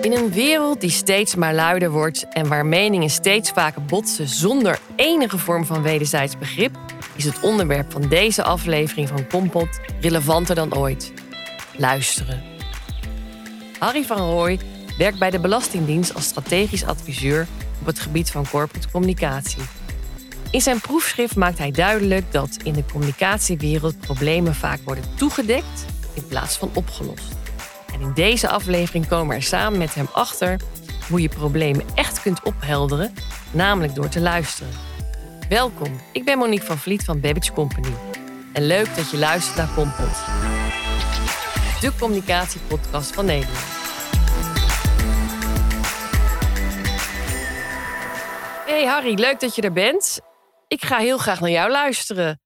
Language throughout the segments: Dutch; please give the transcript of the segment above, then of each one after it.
In een wereld die steeds maar luider wordt en waar meningen steeds vaker botsen zonder enige vorm van wederzijds begrip, is het onderwerp van deze aflevering van Kompot relevanter dan ooit. Luisteren. Harry van Rooij werkt bij de Belastingdienst als strategisch adviseur op het gebied van corporate communicatie. In zijn proefschrift maakt hij duidelijk dat in de communicatiewereld problemen vaak worden toegedekt in plaats van opgelost. In deze aflevering komen we er samen met hem achter hoe je problemen echt kunt ophelderen, namelijk door te luisteren. Welkom, ik ben Monique van Vliet van Babbage Company. En leuk dat je luistert naar Kompot. De communicatiepodcast van Nederland. Hey Harry, leuk dat je er bent. Ik ga heel graag naar jou luisteren.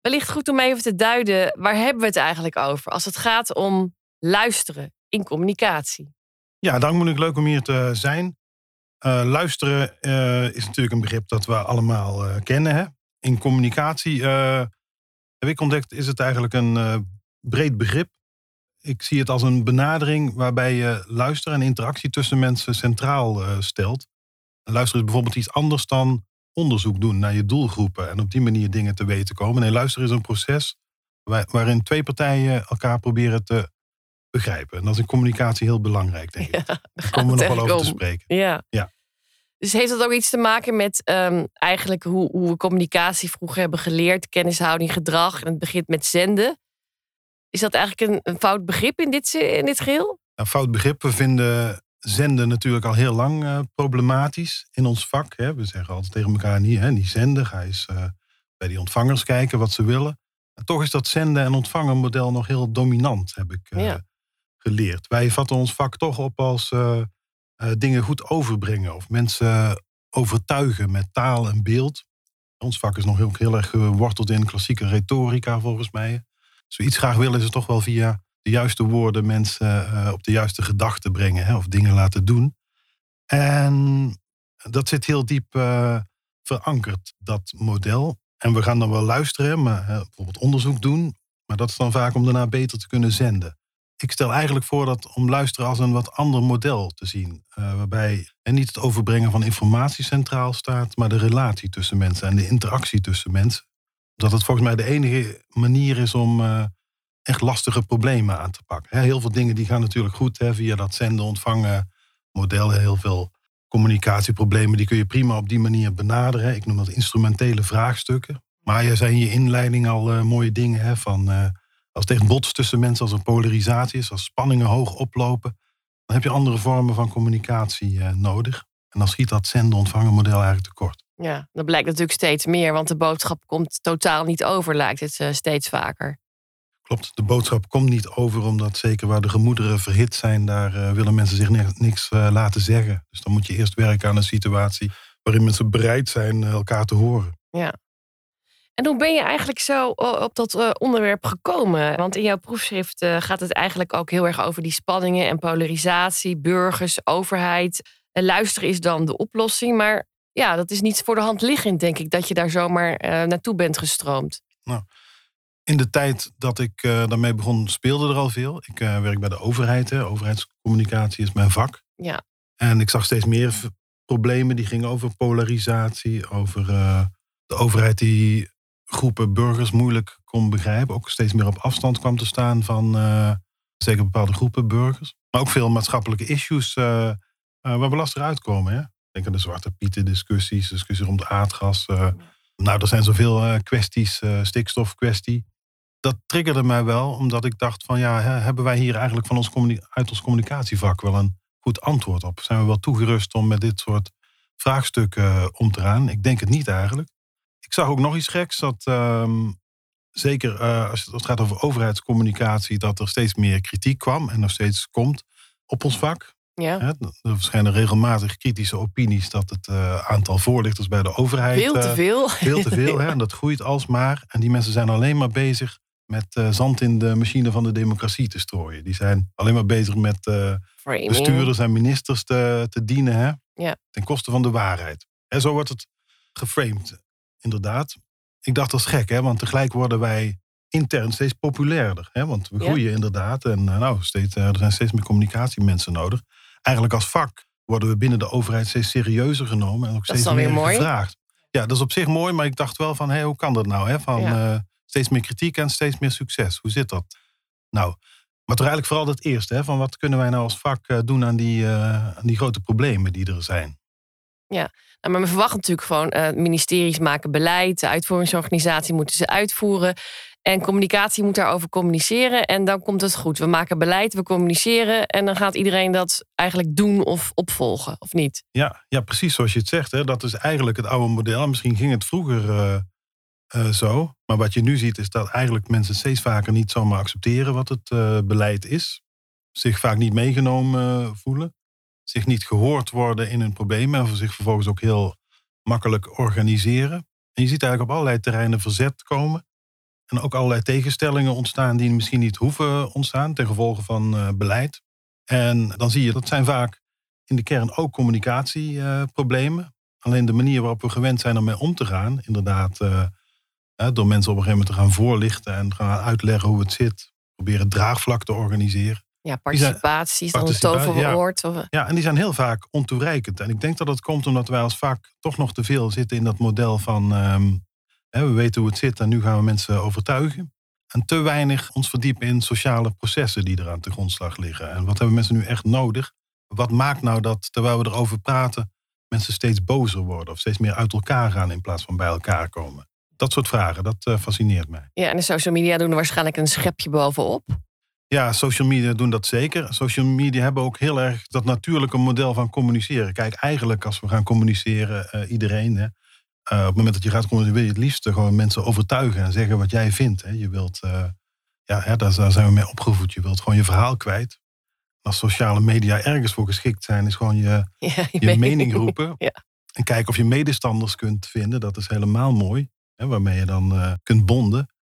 Wellicht goed om even te duiden, waar hebben we het eigenlijk over als het gaat om luisteren in communicatie? Ja, dank ik leuk om hier te zijn. Uh, luisteren uh, is natuurlijk een begrip dat we allemaal uh, kennen. Hè? In communicatie heb ik ontdekt, is het eigenlijk een breed begrip. Ik zie het als een benadering waarbij je luisteren en interactie tussen mensen centraal stelt. En luisteren is bijvoorbeeld iets anders dan onderzoek doen naar je doelgroepen en op die manier dingen te weten komen. Nee, luisteren is een proces waarin twee partijen elkaar proberen te begrijpen. En dat is in communicatie heel belangrijk, denk ik. Ja, Daar komen we nog wel over te spreken. Ja. ja. Dus heeft dat ook iets te maken met um, eigenlijk hoe, hoe we communicatie vroeger hebben geleerd, kennishouding, gedrag. En het begint met zenden. Is dat eigenlijk een, een fout begrip in dit, in dit geheel? Een fout begrip. We vinden zenden natuurlijk al heel lang uh, problematisch in ons vak. Hè. We zeggen altijd tegen elkaar niet, hè, niet zenden. Ga eens uh, bij die ontvangers kijken wat ze willen. En toch is dat zenden- en ontvangermodel nog heel dominant, heb ik uh, ja geleerd. Wij vatten ons vak toch op als uh, uh, dingen goed overbrengen of mensen overtuigen met taal en beeld. Ons vak is nog heel, heel erg geworteld in klassieke retorica volgens mij. Als we iets graag willen is het toch wel via de juiste woorden mensen uh, op de juiste gedachten brengen hè, of dingen laten doen. En dat zit heel diep verankerd, dat model. En we gaan dan wel luisteren, maar bijvoorbeeld onderzoek doen. Maar dat is dan vaak om daarna beter te kunnen zenden ik stel eigenlijk voor dat om luisteren als een wat ander model te zien. Uh, waarbij en niet het overbrengen van informatie centraal staat, maar de relatie tussen mensen en de interactie tussen mensen. Dat het volgens mij de enige manier is om uh, echt lastige problemen aan te pakken. heel veel dingen die gaan natuurlijk goed via dat zenden, ontvangen model. Heel veel communicatieproblemen die kun je prima op die manier benaderen. Ik noem dat instrumentele vraagstukken. Maar je zei in je inleiding al uh, mooie dingen hè, van als het echt botst tussen mensen, als er polarisatie is, als spanningen hoog oplopen, dan heb je andere vormen van communicatie uh, nodig. En dan schiet dat zenden-ontvangen model eigenlijk tekort. Ja, dat blijkt natuurlijk steeds meer, want de boodschap komt totaal niet over, lijkt het uh, steeds vaker. Klopt, de boodschap komt niet over, omdat zeker waar de gemoederen verhit zijn, daar uh, willen mensen zich niks, niks laten zeggen. Dus dan moet je eerst werken aan een situatie waarin mensen bereid zijn elkaar te horen. Ja, en hoe ben je eigenlijk zo op dat eh, onderwerp gekomen? Want in jouw proefschrift eh, gaat het eigenlijk ook heel erg over die spanningen en polarisatie, burgers, overheid. En luisteren is dan de oplossing. Maar ja, dat is niet voor de hand liggend, denk ik, dat je daar zomaar uh, naartoe bent gestroomd. Nou, in de tijd dat ik daarmee begon, speelde er al veel. Ik werk bij de overheid. Hè. Overheidscommunicatie is mijn vak. Ja. En ik zag steeds meer problemen die gingen over polarisatie, over de overheid die groepen burgers moeilijk kon begrijpen. Ook steeds meer op afstand kwam te staan van uh, zeker bepaalde groepen burgers. Maar ook veel maatschappelijke issues uh, uh, waar we lastig uitkomen. Hè? Denk aan de Zwarte Pieten discussies, discussie rond aardgas. nou, er zijn zoveel kwesties, stikstofkwestie. Dat triggerde mij wel, omdat ik dacht van ja, hè, hebben wij hier eigenlijk van ons uit ons communicatievak wel een goed antwoord op? Zijn we wel toegerust om met dit soort vraagstukken om te gaan? Ik denk het niet eigenlijk. Ik zag ook nog iets geks. Dat ehm, zeker uh, als het gaat over overheidscommunicatie, dat er steeds meer kritiek kwam en nog steeds komt op ons vak. Ja. er verschijnen regelmatig kritische opinies dat het uh, aantal voorlichters bij de overheid. Veel te uh, veel. Veel te veel, hè, en dat groeit alsmaar. En die mensen zijn alleen maar bezig met zand in de machine van de democratie te strooien. Die zijn alleen maar bezig met bestuurders en ministers te, te dienen, hè, ja. ten koste van de waarheid. En zo wordt het geframed inderdaad. Ik dacht dat is gek, hè? want tegelijk worden wij intern steeds populairder. Hè? Want we groeien inderdaad en nou, steeds, er zijn steeds meer communicatiemensen nodig. Eigenlijk als vak worden we binnen de overheid steeds serieuzer genomen en ook steeds meer mooi. gevraagd. Ja, dat is op zich mooi, maar ik dacht wel van, hé, hoe kan dat nou? Hè? Van steeds meer kritiek en steeds meer succes. Hoe zit dat? Nou, maar toch eigenlijk vooral het eerste, hè, van wat kunnen wij nou als vak doen aan die, aan die grote problemen die er zijn. Ja, nou, maar we verwachten natuurlijk gewoon, uh, ministeries maken beleid, de uitvoeringsorganisatie moeten ze uitvoeren. En communicatie moet daarover communiceren. En dan komt het goed. We maken beleid, we communiceren. En dan gaat iedereen dat eigenlijk doen of opvolgen, of niet? Ja, ja precies zoals je het zegt. Hè. Dat is eigenlijk het oude model. Misschien ging het vroeger uh, uh, zo. Maar wat je nu ziet is dat eigenlijk mensen steeds vaker niet zomaar accepteren wat het beleid is. Zich vaak niet meegenomen voelen zich niet gehoord worden in hun problemen en zich vervolgens ook heel makkelijk organiseren. En je ziet eigenlijk op allerlei terreinen verzet komen. En ook allerlei tegenstellingen ontstaan die misschien niet hoeven ontstaan ten gevolge van uh, beleid. En dan zie je dat zijn vaak in de kern ook communicatieproblemen. Alleen de manier waarop we gewend zijn om mee om te gaan, inderdaad, uh, door mensen op een gegeven moment te gaan voorlichten en gaan uitleggen hoe het zit, proberen draagvlak te organiseren. Ja, participatie is dan een toverwoord. Ja. ja, en die zijn heel vaak ontoereikend. En ik denk dat dat komt omdat wij als vaak toch nog te veel zitten in dat model van... Ehm, hè, we weten hoe het zit en nu gaan we mensen overtuigen. En te weinig ons verdiepen in sociale processen die er aan de grondslag liggen. En wat hebben mensen nu echt nodig? Wat maakt nou dat, terwijl we erover praten, mensen steeds bozer worden... of steeds meer uit elkaar gaan in plaats van bij elkaar komen? Dat soort vragen, dat uh, fascineert mij. Ja, en de social media doen er waarschijnlijk een schepje bovenop. Ja, social media doen dat zeker. Social media hebben ook heel erg dat natuurlijke model van communiceren. Kijk, eigenlijk als we gaan communiceren, uh, iedereen, hè, uh, op het moment dat je gaat communiceren, wil je het liefst gewoon mensen overtuigen en zeggen wat jij vindt. Hè. Je wilt, uh, ja, hè, daar, zijn we mee opgevoed. Je wilt gewoon je verhaal kwijt. Als sociale media ergens voor geschikt zijn, is gewoon je, ja, je, je mening roepen. ja. En kijken of je medestanders kunt vinden. Dat is helemaal mooi. Hè, waarmee je dan kunt bonden.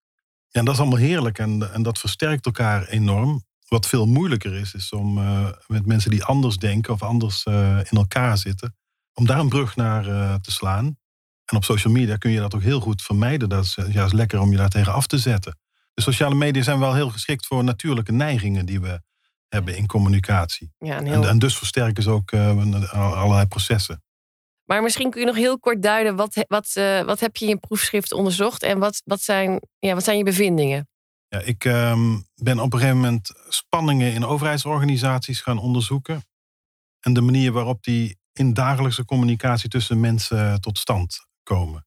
Ja, dat is allemaal heerlijk en, en dat versterkt elkaar enorm. Wat veel moeilijker is, is om uh, met mensen die anders denken of anders uh, in elkaar zitten, om daar een brug naar uh, te slaan. En op social media kun je dat ook heel goed vermijden. Dat is juist lekker om je daar tegen af te zetten. De sociale media zijn wel heel geschikt voor natuurlijke neigingen die we hebben in communicatie. Ja, en, heel... en, en, dus versterken ze ook allerlei processen. Maar misschien kun je nog heel kort duiden, wat, wat, uh, wat heb je in je proefschrift onderzocht en wat, wat, zijn, ja, wat zijn je bevindingen? Ja, ik um, ben op een gegeven moment spanningen in overheidsorganisaties gaan onderzoeken. En de manier waarop die in dagelijkse communicatie tussen mensen tot stand komen.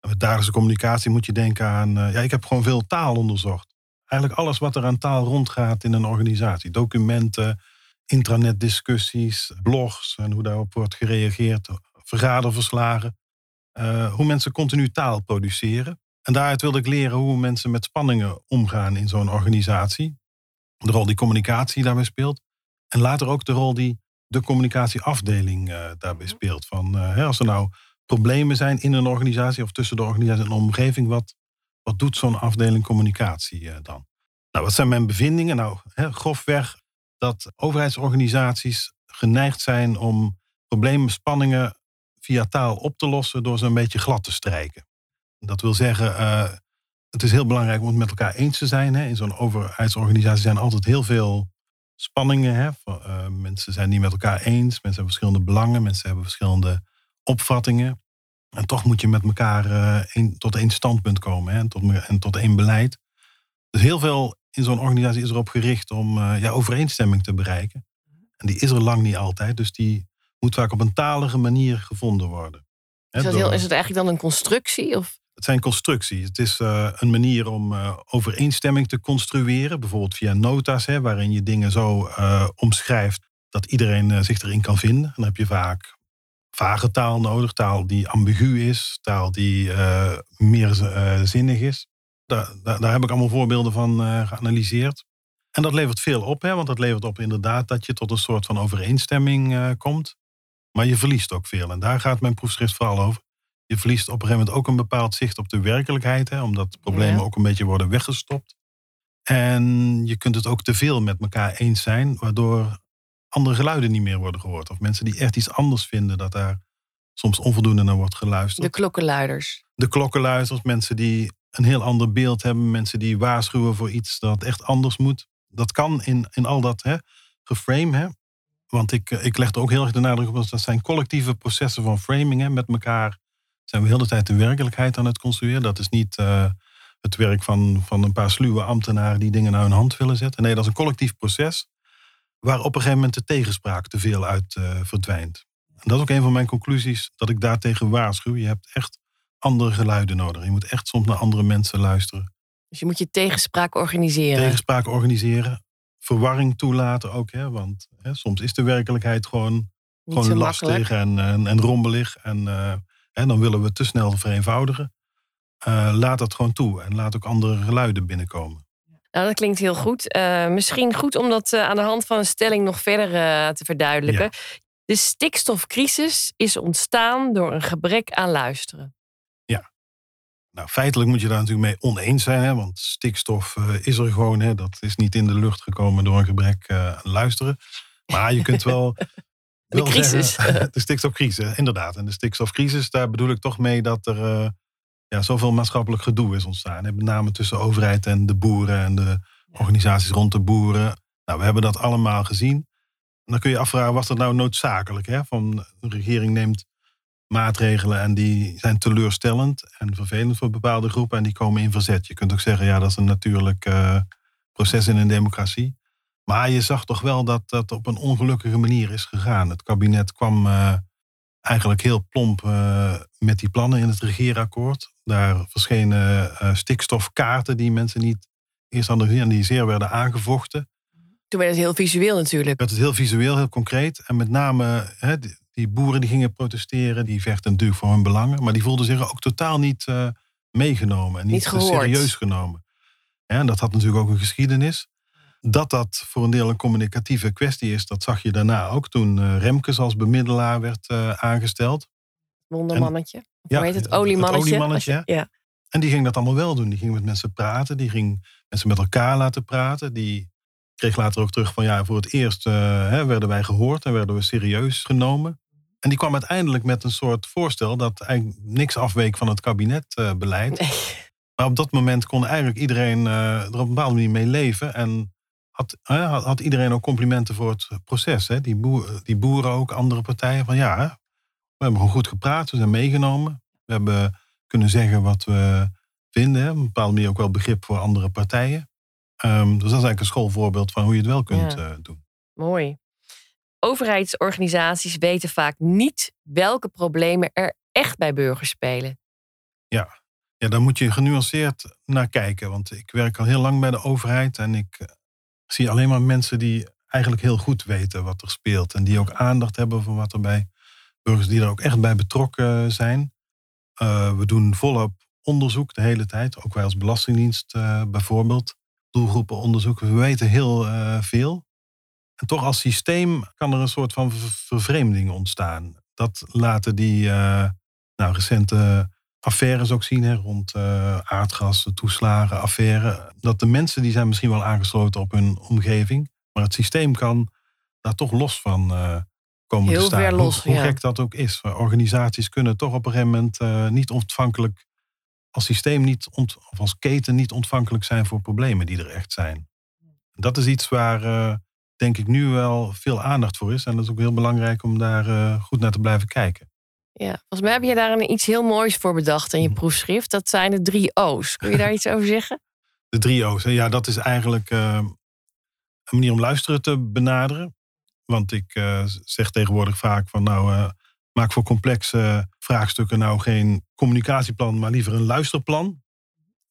En met dagelijkse communicatie moet je denken aan. Uh, ja, ik heb gewoon veel taal onderzocht. Eigenlijk alles wat er aan taal rondgaat in een organisatie. Documenten, intranetdiscussies, blogs en hoe daarop wordt gereageerd vergaderverslagen. Uh, hoe mensen continu taal produceren. En daaruit wilde ik leren hoe mensen met spanningen omgaan in zo'n organisatie. De rol die communicatie daarbij speelt. En later ook de rol die de communicatieafdeling uh, daarbij mhm. speelt. Van, uh, hè, als er nou problemen zijn in een organisatie of tussen de organisatie en de omgeving, wat, wat doet zo'n afdeling communicatie dan? Nou, wat zijn mijn bevindingen? Nou, hè, grofweg dat overheidsorganisaties geneigd zijn om problemen, spanningen via taal op te lossen door ze een beetje glad te strijken. Dat wil zeggen, uh, het is heel belangrijk om het met elkaar eens te zijn. Hè. In zo'n overheidsorganisatie zijn altijd heel veel spanningen. Hè. Uh, mensen zijn niet met elkaar eens, mensen hebben verschillende belangen, mensen hebben verschillende opvattingen. En toch moet je met elkaar uh, tot één standpunt komen hè, en, tot, en tot één beleid. Dus heel veel in zo'n organisatie is erop gericht om ja, overeenstemming te bereiken. En die is er lang niet altijd. Dus die moet vaak op een talige manier gevonden worden. Is, dat heel, is het eigenlijk dan een constructie? Of? Het zijn constructies. Het is uh, een manier om uh, overeenstemming te construeren. Bijvoorbeeld via nota's, hè, waarin je dingen zo uh, omschrijft dat iedereen zich erin kan vinden. Dan heb je vaak vage taal nodig, taal die ambigu is, taal die meer zinnig is. Daar, daar, daar, heb ik allemaal voorbeelden van geanalyseerd. En dat levert veel op, hè, want dat levert op inderdaad dat je tot een soort van overeenstemming komt. Maar je verliest ook veel. En daar gaat mijn proefschrift vooral over. Je verliest op een gegeven moment ook een bepaald zicht op de werkelijkheid. Hè, omdat problemen ook een beetje worden weggestopt. En je kunt het ook te veel met elkaar eens zijn. Waardoor andere geluiden niet meer worden gehoord. Of mensen die echt iets anders vinden. Dat daar soms onvoldoende naar wordt geluisterd. De klokkenluiders. De klokkenluiders. Mensen die een heel ander beeld hebben. Mensen die waarschuwen voor iets dat echt anders moet. Dat kan in, in al dat hè, geframe. Hè. Want ik, eh, ik leg er ook heel erg de nadruk op. Dat zijn collectieve processen van framing. Hè. Met elkaar zijn we heel de tijd de werkelijkheid aan het construeren. Dat is niet uh, het werk van, van een paar sluwe ambtenaren die dingen naar hun hand willen zetten. Nee, dat is een collectief proces. Waar op een gegeven moment de tegenspraak te veel uit uh, verdwijnt. En dat is ook een van mijn conclusies. Dat ik daartegen waarschuw. Je hebt echt andere geluiden nodig. Je moet echt soms naar andere mensen luisteren. Dus je moet je tegenspraak organiseren. Tegenspraak organiseren. Verwarring toelaten ook. Hè, want hè, soms is de werkelijkheid gewoon, gewoon lastig en, en, en, rommelig. En, uh, hè, dan willen we te snel vereenvoudigen. Uh, laat dat gewoon toe. En laat ook andere geluiden binnenkomen. Nou, dat klinkt heel goed. Uh, misschien goed om dat aan de hand van een stelling nog verder te verduidelijken. Ja. De stikstofcrisis is ontstaan door een gebrek aan luisteren. Nou, feitelijk moet je daar natuurlijk mee oneens zijn, hè, want stikstof uh, is er gewoon. Hè, dat is niet in de lucht gekomen door een gebrek uh, aan luisteren. Maar je kunt wel. de crisis. Zeggen, de stikstofcrisis, inderdaad. En de stikstofcrisis, daar bedoel ik toch mee dat er uh, ja, zoveel maatschappelijk gedoe is ontstaan. Hè, met name tussen de overheid en de boeren en de organisaties rond de boeren. Nou, we hebben dat allemaal gezien. En dan kun je afvragen, was dat nou noodzakelijk? Hè? Van de regering neemt maatregelen en die zijn teleurstellend en vervelend voor bepaalde groepen en die komen in verzet. Je kunt ook zeggen, ja, dat is een natuurlijk uh, proces in een democratie. Maar je zag toch wel dat dat op een ongelukkige manier is gegaan. Het kabinet kwam uh, eigenlijk heel plomp uh, met die plannen in het regeerakkoord. Daar verschenen stikstofkaarten die mensen niet eerst hadden gezien en die zeer werden aangevochten. Toen werd het heel visueel natuurlijk. Het is heel visueel, heel concreet. En met name hè, die boeren die gingen protesteren, die vechten natuurlijk voor hun belangen. Maar die voelden zich ook totaal niet uh, meegenomen en niet, niet serieus genomen. Ja, en dat had natuurlijk ook een geschiedenis. Dat dat voor een deel een communicatieve kwestie is, dat zag je daarna ook toen uh, Remkes als bemiddelaar werd uh, aangesteld. Wondermannetje. En, ja, Hoe heet het? Oliemannetje. Het oliemannetje. ja. En die ging dat allemaal wel doen. Die ging met mensen praten. Die ging mensen met elkaar laten praten. Die kreeg later ook terug van ja, voor het eerst hè, werden wij gehoord en werden we serieus genomen. En die kwam uiteindelijk met een soort voorstel dat eigenlijk niks afweek van het kabinetbeleid. Nee. Maar op dat moment kon eigenlijk iedereen uh, er op een bepaalde manier mee leven. En had, uh, had iedereen ook complimenten voor het proces. Hè? Die, boer, die boeren ook, andere partijen. Van ja, we hebben gewoon goed gepraat, we zijn meegenomen. We hebben kunnen zeggen wat we vinden. Hè? Op een bepaalde manier ook wel begrip voor andere partijen. Um, dus dat is eigenlijk een schoolvoorbeeld van hoe je het wel kunt ja. uh, doen. Mooi overheidsorganisaties weten vaak niet welke problemen er echt bij burgers spelen. Ja. ja, daar moet je genuanceerd naar kijken. Want ik werk al heel lang bij de overheid en ik eh, zie alleen maar mensen die eigenlijk heel goed weten wat er speelt. En die ook aandacht hebben voor wat er bij burgers die er ook echt bij betrokken zijn. Uh, we doen volop onderzoek de hele tijd. Ook wij als Belastingdienst uh, bijvoorbeeld. Doelgroepenonderzoek. We weten heel veel. En toch als systeem kan er een soort van vervreemding ontstaan. Dat laten die uh, nou, recente affaires ook zien hè, rond uh, aardgas, toeslagen. Dat de mensen die zijn misschien wel aangesloten op hun omgeving. Maar het systeem kan daar toch los van uh, komen Heel te staan. Ver los, hoe, hoe gek dat ook is. Organisaties kunnen toch op een gegeven moment niet ontvankelijk als systeem niet ont, of als keten niet ontvankelijk zijn voor problemen die er echt zijn. Dat is iets waar denk ik nu wel veel aandacht voor is. En dat is ook heel belangrijk om daar uh, goed naar te blijven kijken. Ja, volgens mij heb je daar een, iets heel moois voor bedacht in je mhm. proefschrift. Dat zijn de drie O's. Kun je daar iets over zeggen? De drie O's. Ja, dat is eigenlijk uh, een manier om luisteren te benaderen. Want ik uh, zeg tegenwoordig vaak van nou, maak voor complexe vraagstukken nou geen communicatieplan, maar liever een luisterplan.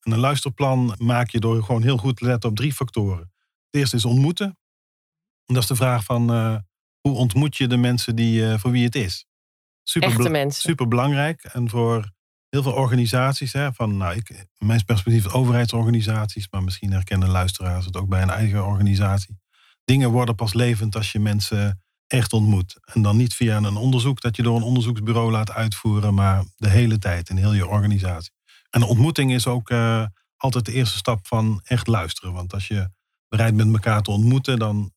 En een luisterplan maak je door gewoon heel goed te letten op drie factoren. Het eerste is ontmoeten. Dat is de vraag van uh, hoe ontmoet je de mensen die, uh, voor wie het is? Super, Echte mensen. super belangrijk. En voor heel veel organisaties, hè, van nou, ik, mijn perspectief overheidsorganisaties, maar misschien herkennen luisteraars het ook bij een eigen organisatie. Dingen worden pas levend als je mensen echt ontmoet. En dan niet via een onderzoek dat je door een onderzoeksbureau laat uitvoeren, maar de hele tijd in heel je organisatie. En de ontmoeting is ook uh, altijd de eerste stap van echt luisteren. Want als je bereid bent elkaar te ontmoeten, dan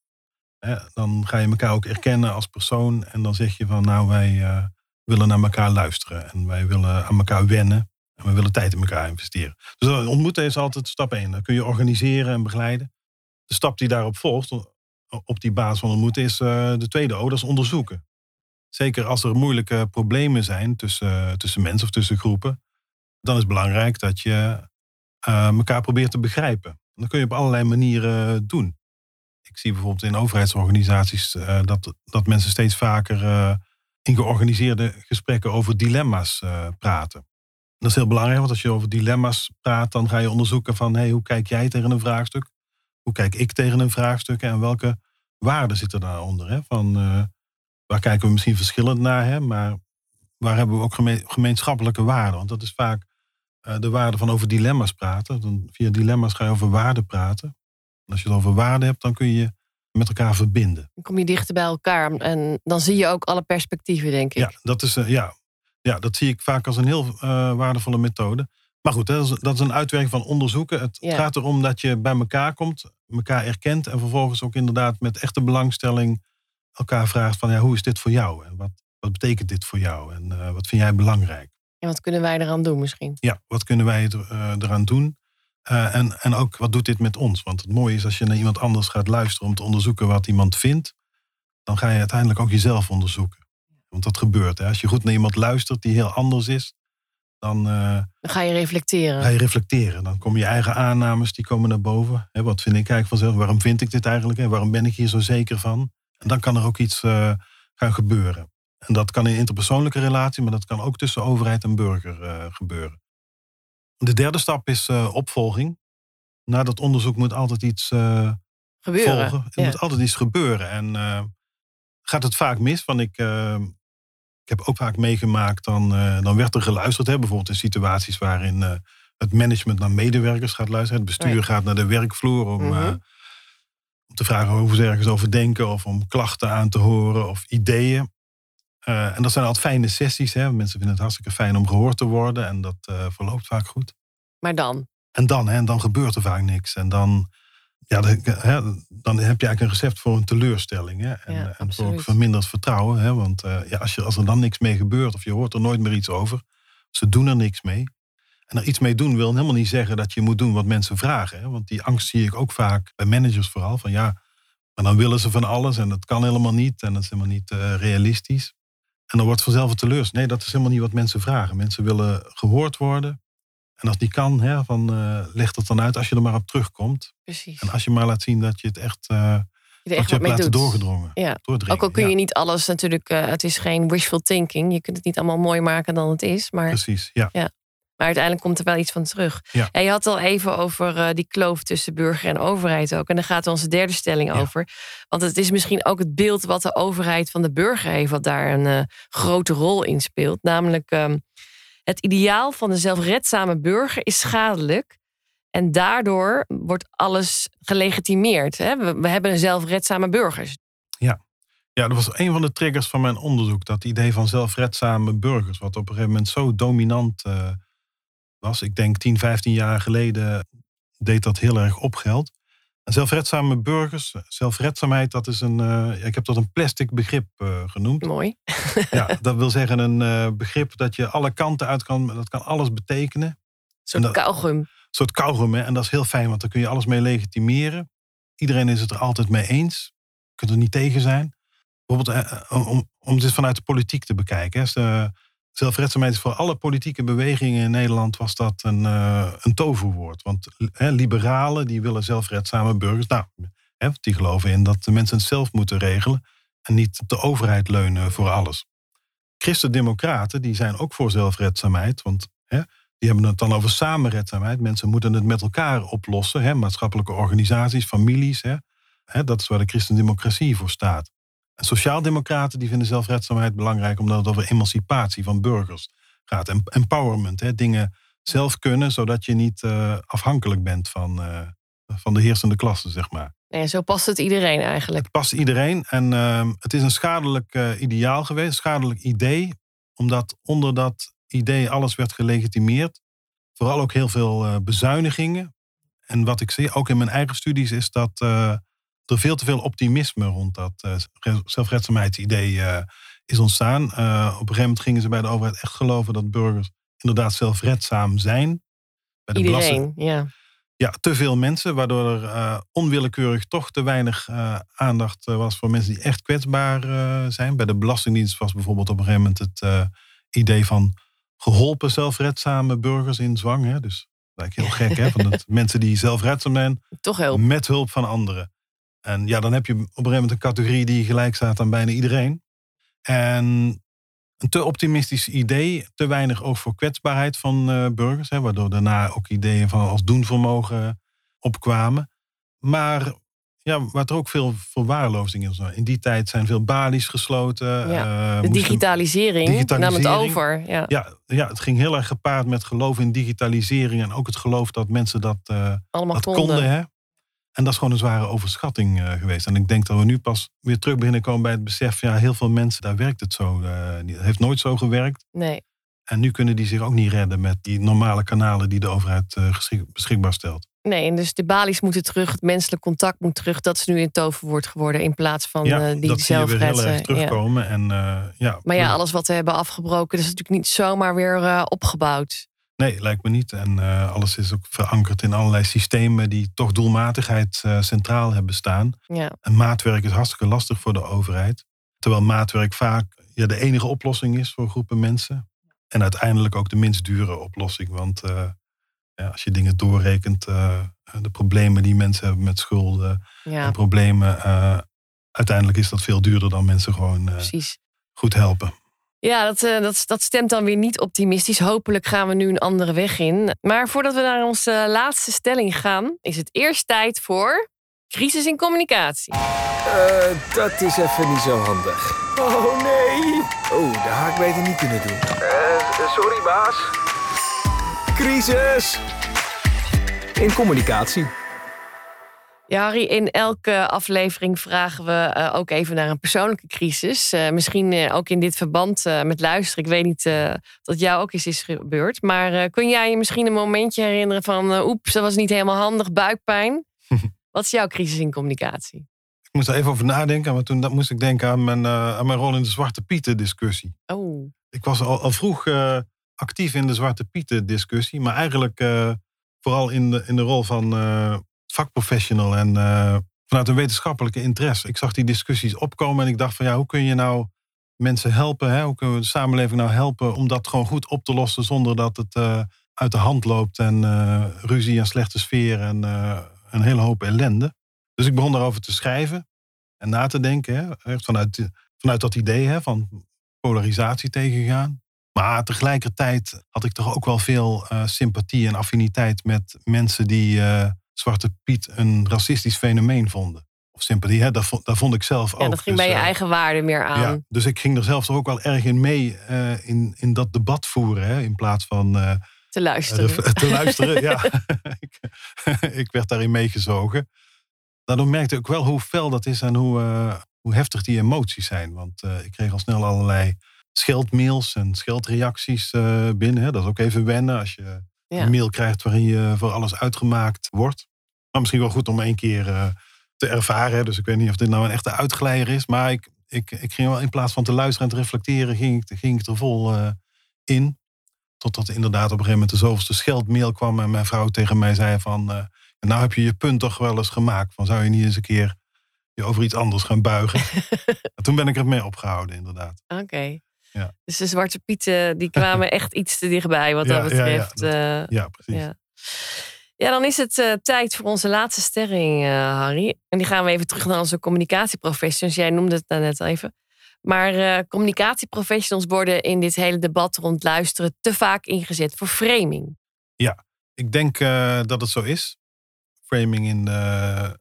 dan ga je elkaar ook erkennen als persoon. En dan zeg je van nou wij uh, willen naar elkaar luisteren. En wij willen aan elkaar wennen. En we willen tijd in elkaar investeren. Dus ontmoeten is altijd stap één. Dan kun je organiseren en begeleiden. De stap die daarop volgt, op die basis van ontmoeten, is de tweede O, dat is onderzoeken. Zeker als er moeilijke problemen zijn tussen, tussen mensen of tussen groepen, dan is het belangrijk dat je elkaar probeert te begrijpen. dat kun je op allerlei manieren doen. Ik zie bijvoorbeeld in overheidsorganisaties dat, dat mensen steeds vaker in georganiseerde gesprekken over dilemma's uh, praten. Dat is heel belangrijk, want als je over dilemma's praat, dan ga je onderzoeken van hey, hoe kijk jij tegen een vraagstuk? Hoe kijk ik tegen een vraagstuk? En welke waarden zitten daaronder? Hè? Van, waar kijken we misschien verschillend naar, hè? maar waar hebben we ook gemeenschappelijke waarden? Want dat is vaak de waarde van over dilemma's praten. Dan, via dilemma's ga je over waarden praten. Als je het over waarden hebt, dan kun je met elkaar verbinden. Dan kom je dichter bij elkaar en dan zie je ook alle perspectieven, denk ik. Ja, dat, is, uh, ja. ja, dat zie ik vaak als een heel uh, waardevolle methode. Maar goed, dat is, dat is een uitwerking van onderzoeken. Het ja. gaat erom dat je bij elkaar komt, elkaar erkent en vervolgens ook inderdaad met echte belangstelling elkaar vraagt van ja, hoe is dit voor jou? En wat, wat betekent dit voor jou? En uh, wat vind jij belangrijk? En wat kunnen wij eraan doen misschien? Ja, wat kunnen wij er, eraan doen? Uh, en, en ook, wat doet dit met ons? Want het mooie is als je naar iemand anders gaat luisteren om te onderzoeken wat iemand vindt, dan ga je uiteindelijk ook jezelf onderzoeken. Want dat gebeurt. Hè? Als je goed naar iemand luistert die heel anders is, dan, uh, dan ga je reflecteren. Ga je reflecteren. Dan komen je eigen aannames, die komen naar boven. Hè, wat vind ik eigenlijk vanzelf? Waarom vind ik dit eigenlijk? Hè? Waarom ben ik hier zo zeker van? En dan kan er ook iets uh, gaan gebeuren. En dat kan in interpersoonlijke relatie, maar dat kan ook tussen overheid en burger uh, gebeuren. De derde stap is uh, opvolging. Na dat onderzoek moet altijd iets uh, gebeuren. volgen. Er ja. moet altijd iets gebeuren. En uh, gaat het vaak mis? Want ik, ik heb ook vaak meegemaakt, dan, dan werd er geluisterd. Hè? Bijvoorbeeld in situaties waarin het management naar medewerkers gaat luisteren. Het bestuur gaat naar de werkvloer om, mm -hmm. om te vragen hoe ze ergens over denken. Of om klachten aan te horen of ideeën. Uh, en dat zijn altijd fijne sessies. Hè? Mensen vinden het hartstikke fijn om gehoord te worden. En dat uh, verloopt vaak goed. Maar dan? En dan, hè? En dan gebeurt er vaak niks. En dan, ja, de, hè, dan heb je eigenlijk een recept voor een teleurstelling. Hè? En, ja, en voor ook verminderd vertrouwen. Hè? Want uh, ja, als, je, als er dan niks mee gebeurt of je hoort er nooit meer iets over. Ze doen er niks mee. En er iets mee doen wil helemaal niet zeggen dat je moet doen wat mensen vragen. Hè? Want die angst zie ik ook vaak bij managers vooral. Van ja, maar dan willen ze van alles en dat kan helemaal niet. En dat is helemaal niet realistisch. En dan wordt vanzelf een teleurs. Nee, dat is helemaal niet wat mensen vragen. Mensen willen gehoord worden. En als die kan, hè, van, uh, leg dat dan uit als je er maar op terugkomt. Precies. En als je maar laat zien dat je het echt, uh, je er echt je hebt laten doet. doorgedrongen. Ja. Ook al kun je niet alles natuurlijk, uh, het is geen wishful thinking. Je kunt het niet allemaal mooi maken dan het is. Maar, Precies, ja. ja. Maar uiteindelijk komt er wel iets van terug. Ja. En je had al even over uh, die kloof tussen burger en overheid ook. En daar gaat onze derde stelling Ja. over. Want het is misschien ook het beeld wat de overheid van de burger heeft, wat daar een uh, grote rol in speelt. Namelijk um, het ideaal van de zelfredzame burger is schadelijk. En daardoor wordt alles gelegitimeerd. Hè? We, we hebben zelfredzame burgers. Ja. Ja, dat was een van de triggers van mijn onderzoek. Dat idee van zelfredzame burgers. Wat op een gegeven moment zo dominant uh, was. Ik denk 10, 15 jaar geleden deed dat heel erg opgeld. En zelfredzame burgers, zelfredzaamheid, dat is een. Uh, ik heb dat een plastic begrip uh, genoemd. Mooi. ja, dat wil zeggen een uh, begrip dat je alle kanten uit kan. Dat kan alles betekenen. Een soort kauwgum. Een soort kauwgum, hè? en dat is heel fijn, want dan kun je alles mee legitimeren. Iedereen is het er altijd mee eens. Je kunt er niet tegen zijn. Bijvoorbeeld om, om dit vanuit de politiek te bekijken. Hè? Zelfredzaamheid is voor alle politieke bewegingen in Nederland was dat een, uh, een toverwoord. Want liberalen die willen zelfredzame burgers. Nou, die geloven in dat de mensen het zelf moeten regelen en niet op de overheid leunen voor alles. Christen-democraten die zijn ook voor zelfredzaamheid, want die hebben het dan over samenredzaamheid. Mensen moeten het met elkaar oplossen. Maatschappelijke organisaties, families. Dat is waar de christendemocratie voor staat. En sociaaldemocraten die vinden zelfredzaamheid belangrijk omdat het over emancipatie van burgers gaat. En empowerment, hè, dingen zelf kunnen zodat je niet uh, afhankelijk bent van, uh, van de heersende klasse, zeg maar. Nee, zo past het iedereen eigenlijk. Het past iedereen en uh, het is een schadelijk uh, ideaal geweest, een schadelijk idee, omdat onder dat idee alles werd gelegitimeerd. Vooral ook heel veel bezuinigingen. En wat ik zie, ook in mijn eigen studies, is dat er veel te veel optimisme rond dat uh, zelfredzaamheidsidee uh, is ontstaan. Uh, op een gegeven moment gingen ze bij de overheid echt geloven dat burgers inderdaad zelfredzaam zijn. Bij de Iedereen, ja. Ja, te veel mensen, waardoor er uh, onwillekeurig toch te weinig uh, aandacht was voor mensen die echt kwetsbaar zijn. Bij de Belastingdienst was bijvoorbeeld op een gegeven moment het idee van geholpen zelfredzame burgers in zwang. Hè? Dus lijkt heel gek, hè? Van dat mensen die zelfredzaam zijn. Toch. Met hulp van anderen. En ja, dan heb je op een gegeven moment een categorie die gelijk staat aan bijna iedereen. En een te optimistisch idee, te weinig ook voor kwetsbaarheid van uh, burgers. Hè, waardoor daarna ook ideeën van als doenvermogen opkwamen. Maar ja, wat er ook veel verwaarlozing in is. In die tijd zijn veel balies gesloten. Ja, uh, de digitalisering, digitalisering nam het over. Ja. Ja, ja, het ging heel erg gepaard met geloof in digitalisering. En ook het geloof dat mensen dat, uh, Allemaal dat konden. konden hè. En dat is gewoon een zware overschatting uh, geweest. En ik denk dat we nu pas weer terug beginnen komen bij het besef... ja, heel veel mensen, daar werkt het zo. Het heeft nooit zo gewerkt. Nee. En nu kunnen die zich ook niet redden met die normale kanalen... die de overheid beschikbaar stelt. Nee, en dus de balies moeten terug, het menselijk contact moet terug. Dat is nu een toverwoord geworden in plaats van ja, uh, die dat zie je weer heel erg terugkomen. Ja. En, uh, ja, maar ja, alles wat we hebben afgebroken, dat is natuurlijk niet zomaar weer uh, opgebouwd. Nee, lijkt me niet. En alles is ook verankerd in allerlei systemen die toch doelmatigheid centraal hebben staan. Ja. En maatwerk is hartstikke lastig voor de overheid. Terwijl maatwerk vaak ja, de enige oplossing is voor groepen mensen. En uiteindelijk ook de minst dure oplossing. Want ja, als je dingen doorrekent, de problemen die mensen hebben met schulden ja. en problemen, uiteindelijk is dat veel duurder dan mensen gewoon goed helpen. Ja, dat, dat, dat stemt dan weer niet optimistisch. Hopelijk gaan we nu een andere weg in. Maar voordat we naar onze laatste stelling gaan, is het eerst tijd voor crisis in communicatie. dat is even niet zo handig. Oh nee. Oh, dat had ik beter niet kunnen doen. sorry baas. Crisis in communicatie. Ja, Harry, in elke aflevering vragen we uh, ook even naar een persoonlijke crisis. Uh, misschien uh, ook in dit verband met luisteren. Ik weet niet dat jou ook eens is gebeurd. Maar kun jij je misschien een momentje herinneren van... oeps, dat was niet helemaal handig, buikpijn. Wat is jouw crisis in communicatie? Ik moest er even over nadenken. Maar toen moest ik denken aan mijn, aan mijn rol in de Zwarte Pieten discussie. Oh. Ik was al, al vroeg actief in de Zwarte Pieten discussie. Maar eigenlijk vooral in de, in de rol van vakprofessional en uh, vanuit een wetenschappelijke interesse. Ik zag die discussies opkomen en ik dacht van ja, hoe kun je nou mensen helpen? Hè? Hoe kunnen we de samenleving nou helpen om dat gewoon goed op te lossen zonder dat het uit de hand loopt en ruzie en slechte sfeer en een hele hoop ellende. Dus ik begon daarover te schrijven en na te denken. Hè? Vanuit, vanuit dat idee hè, van polarisatie tegengaan. Maar tegelijkertijd had ik toch ook wel veel sympathie en affiniteit met mensen die Zwarte Piet een racistisch fenomeen vonden. Of sympathie, hè? Dat, vond, dat vond ik zelf ook. Ja, dat ging dus, bij je uh, eigen waarde meer aan. Ja, dus ik ging er zelf toch ook wel erg in mee in, in dat debat voeren. Hè? In plaats van te luisteren. te luisteren, ja. ik, ik werd daarin meegezogen. Daardoor merkte ik ook wel hoe fel dat is en hoe, hoe heftig die emoties zijn. Want ik kreeg al snel allerlei scheldmails en scheldreacties binnen. Hè. Dat is ook even wennen als je ja. een mail krijgt waarin je voor alles uitgemaakt wordt. Maar misschien wel goed om één keer uh, te ervaren. Dus ik weet niet of dit nou een echte uitglijder is. Maar ik, ik, ik ging wel in plaats van te luisteren en te reflecteren, ging ik, ging ik er vol uh, in. Totdat inderdaad op een gegeven moment de zoveelste scheldmail kwam en mijn vrouw tegen mij zei van... nou heb je je punt toch wel eens gemaakt. Van zou je niet eens een keer je over iets anders gaan buigen? toen ben ik er mee opgehouden inderdaad. Oké. Okay. Ja. Dus de Zwarte Pieten die kwamen echt iets te dichtbij wat dat betreft. Ja, dat, ja precies. Ja. ja. dan is het uh, tijd voor onze laatste stelling, uh, Harry. En die gaan we even terug naar onze communicatieprofessionals. Jij noemde het net even. Maar uh, communicatieprofessionals worden in dit hele debat rond luisteren te vaak ingezet voor framing. Ja, ik denk dat het zo is. Framing in de,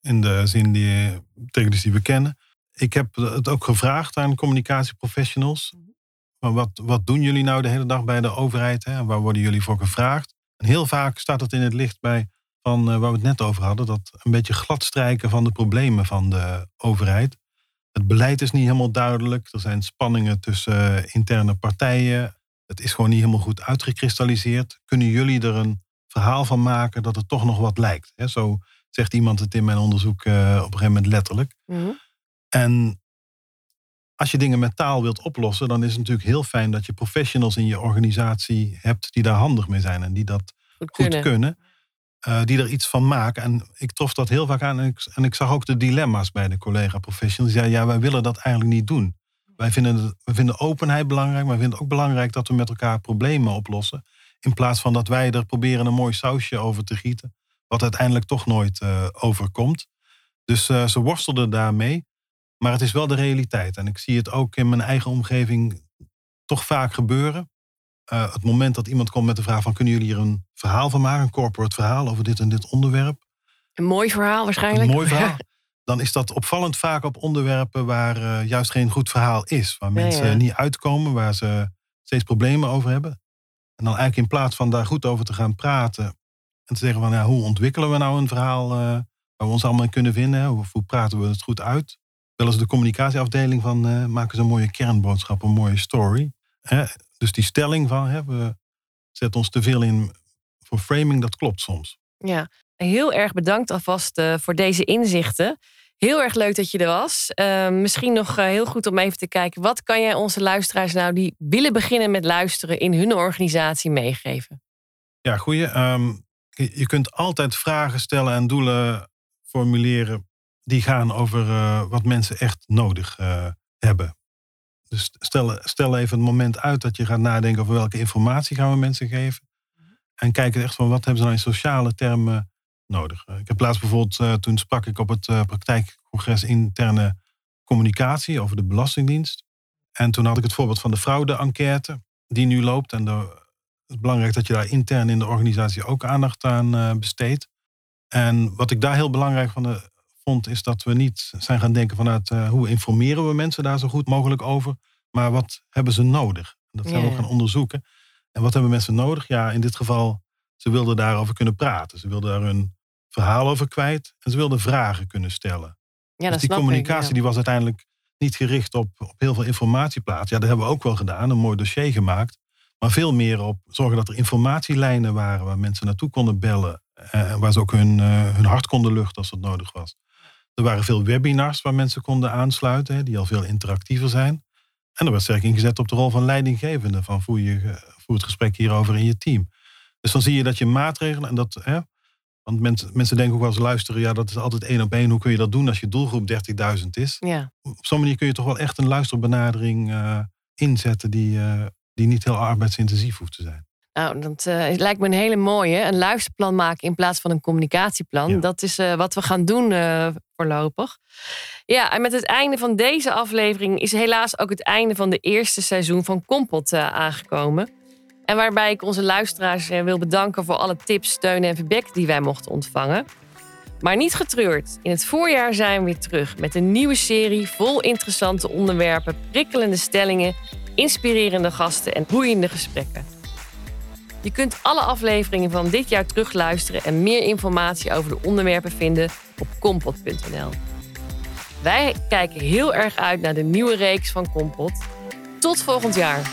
in de zin die, die we kennen ik heb het ook gevraagd aan communicatieprofessionals. Van wat, wat doen jullie nou de hele dag bij de overheid? Hè? Waar worden jullie voor gevraagd? En heel vaak staat het in het licht bij van uh, waar we het net over hadden. Dat een beetje gladstrijken van de problemen van de overheid. Het beleid is niet helemaal duidelijk. Er zijn spanningen tussen uh, interne partijen. Het is gewoon niet helemaal goed uitgekristalliseerd. Kunnen jullie er een verhaal van maken dat het toch nog wat lijkt? Hè? Zo zegt iemand het in mijn onderzoek uh, op een gegeven moment letterlijk. Mm -hmm. En als je dingen met taal wilt oplossen, dan is het natuurlijk heel fijn dat je professionals in je organisatie hebt die daar handig mee zijn en die dat Goed goed kunnen. eh, die er iets van maken. En ik trof dat heel vaak aan. En ik, en ik zag ook de dilemma's bij de collega-professionals. Die zeiden, ja, wij willen dat eigenlijk niet doen. Wij vinden, we vinden openheid belangrijk, maar we vinden het ook belangrijk dat we met elkaar problemen oplossen. In plaats van dat wij er proberen een mooi sausje over te gieten. Wat uiteindelijk toch nooit eh, overkomt. Dus eh, ze worstelden daarmee. Maar het is wel de realiteit. En ik zie het ook in mijn eigen omgeving toch vaak gebeuren. Eh, het moment dat iemand komt met de vraag van... kunnen jullie hier een verhaal van maken? Een corporate verhaal over dit en dit onderwerp? Een mooi verhaal waarschijnlijk. Een mooi verhaal. Dan is dat opvallend vaak op onderwerpen waar eh, juist geen goed verhaal is. Waar mensen ja. niet uitkomen, waar ze steeds problemen over hebben. En dan eigenlijk in plaats van daar goed over te gaan praten... en te zeggen van ja, hoe ontwikkelen we nou een verhaal... eh, waar we ons allemaal in kunnen vinden? Hoe, hoe praten we het goed uit? Wel eens de communicatieafdeling van eh, maken ze een mooie kernboodschap, een mooie story. Hè? Dus die stelling van hè, we zetten ons te veel in voor framing, dat klopt soms. Ja, heel erg bedankt alvast eh, voor deze inzichten. Heel erg leuk dat je er was. Eh, misschien nog heel goed om even te kijken. Wat kan jij onze luisteraars nou die willen beginnen met luisteren in hun organisatie meegeven? Ja, goeie. Ehm, je kunt altijd vragen stellen en doelen formuleren die gaan over eh, wat mensen echt nodig eh, hebben. Dus stel, stel even het moment uit dat je gaat nadenken over welke informatie gaan we mensen geven. En kijk echt van wat hebben ze nou in sociale termen nodig. Eh, Ik heb laatst bijvoorbeeld, toen sprak ik op het praktijkcongres interne communicatie over de Belastingdienst. En toen had ik het voorbeeld van de fraude-enquête die nu loopt. En de, het is belangrijk dat je daar intern in de organisatie ook aandacht aan besteedt. En wat ik daar heel belangrijk van de, vond, is dat we niet zijn gaan denken vanuit eh, hoe informeren we mensen daar zo goed mogelijk over, maar wat hebben ze nodig? Dat zijn we ook gaan onderzoeken. En wat hebben mensen nodig? Ja, in dit geval, ze wilden daarover kunnen praten. Ze wilden daar hun verhaal over kwijt en ze wilden vragen kunnen stellen. Ja, dus dat die communicatie ik. ja. die was uiteindelijk niet gericht op, op heel veel informatieplaats. Ja, dat hebben we ook wel gedaan, een mooi dossier gemaakt. Maar veel meer op zorgen dat er informatielijnen waren waar mensen naartoe konden bellen. eh, waar ze ook hun, eh, hun hart konden luchten als dat nodig was. Er waren veel webinars waar mensen konden aansluiten, die al veel interactiever zijn. En er werd sterk ingezet op de rol van leidinggevende. Van voer, je, voer het gesprek hierover in je team. Dus dan zie je dat je maatregelen en dat. Hè, want mensen, mensen denken ook wel eens luisteren, ja, dat is altijd één op één. Hoe kun je dat doen als je doelgroep 30.000 is? Ja. op zo'n manier kun je toch wel echt een luisterbenadering eh, inzetten die, eh, die niet heel arbeidsintensief hoeft te zijn. Nou, dat eh, lijkt me een hele mooie. Een luisterplan maken in plaats van een communicatieplan. Ja. Dat is eh, wat we gaan doen eh, voorlopig. Ja, en met het einde van deze aflevering is helaas ook het einde van de eerste seizoen van Kompot eh, aangekomen. En waarbij ik onze luisteraars wil bedanken voor alle tips, steun en feedback die wij mochten ontvangen. Maar niet getreurd. In het voorjaar zijn we weer terug met een nieuwe serie vol interessante onderwerpen, prikkelende stellingen, inspirerende gasten en boeiende gesprekken. Je kunt alle afleveringen van dit jaar terugluisteren en meer informatie over de onderwerpen vinden op kompot.nl. Wij kijken heel erg uit naar de nieuwe reeks van Kompot. Tot volgend jaar.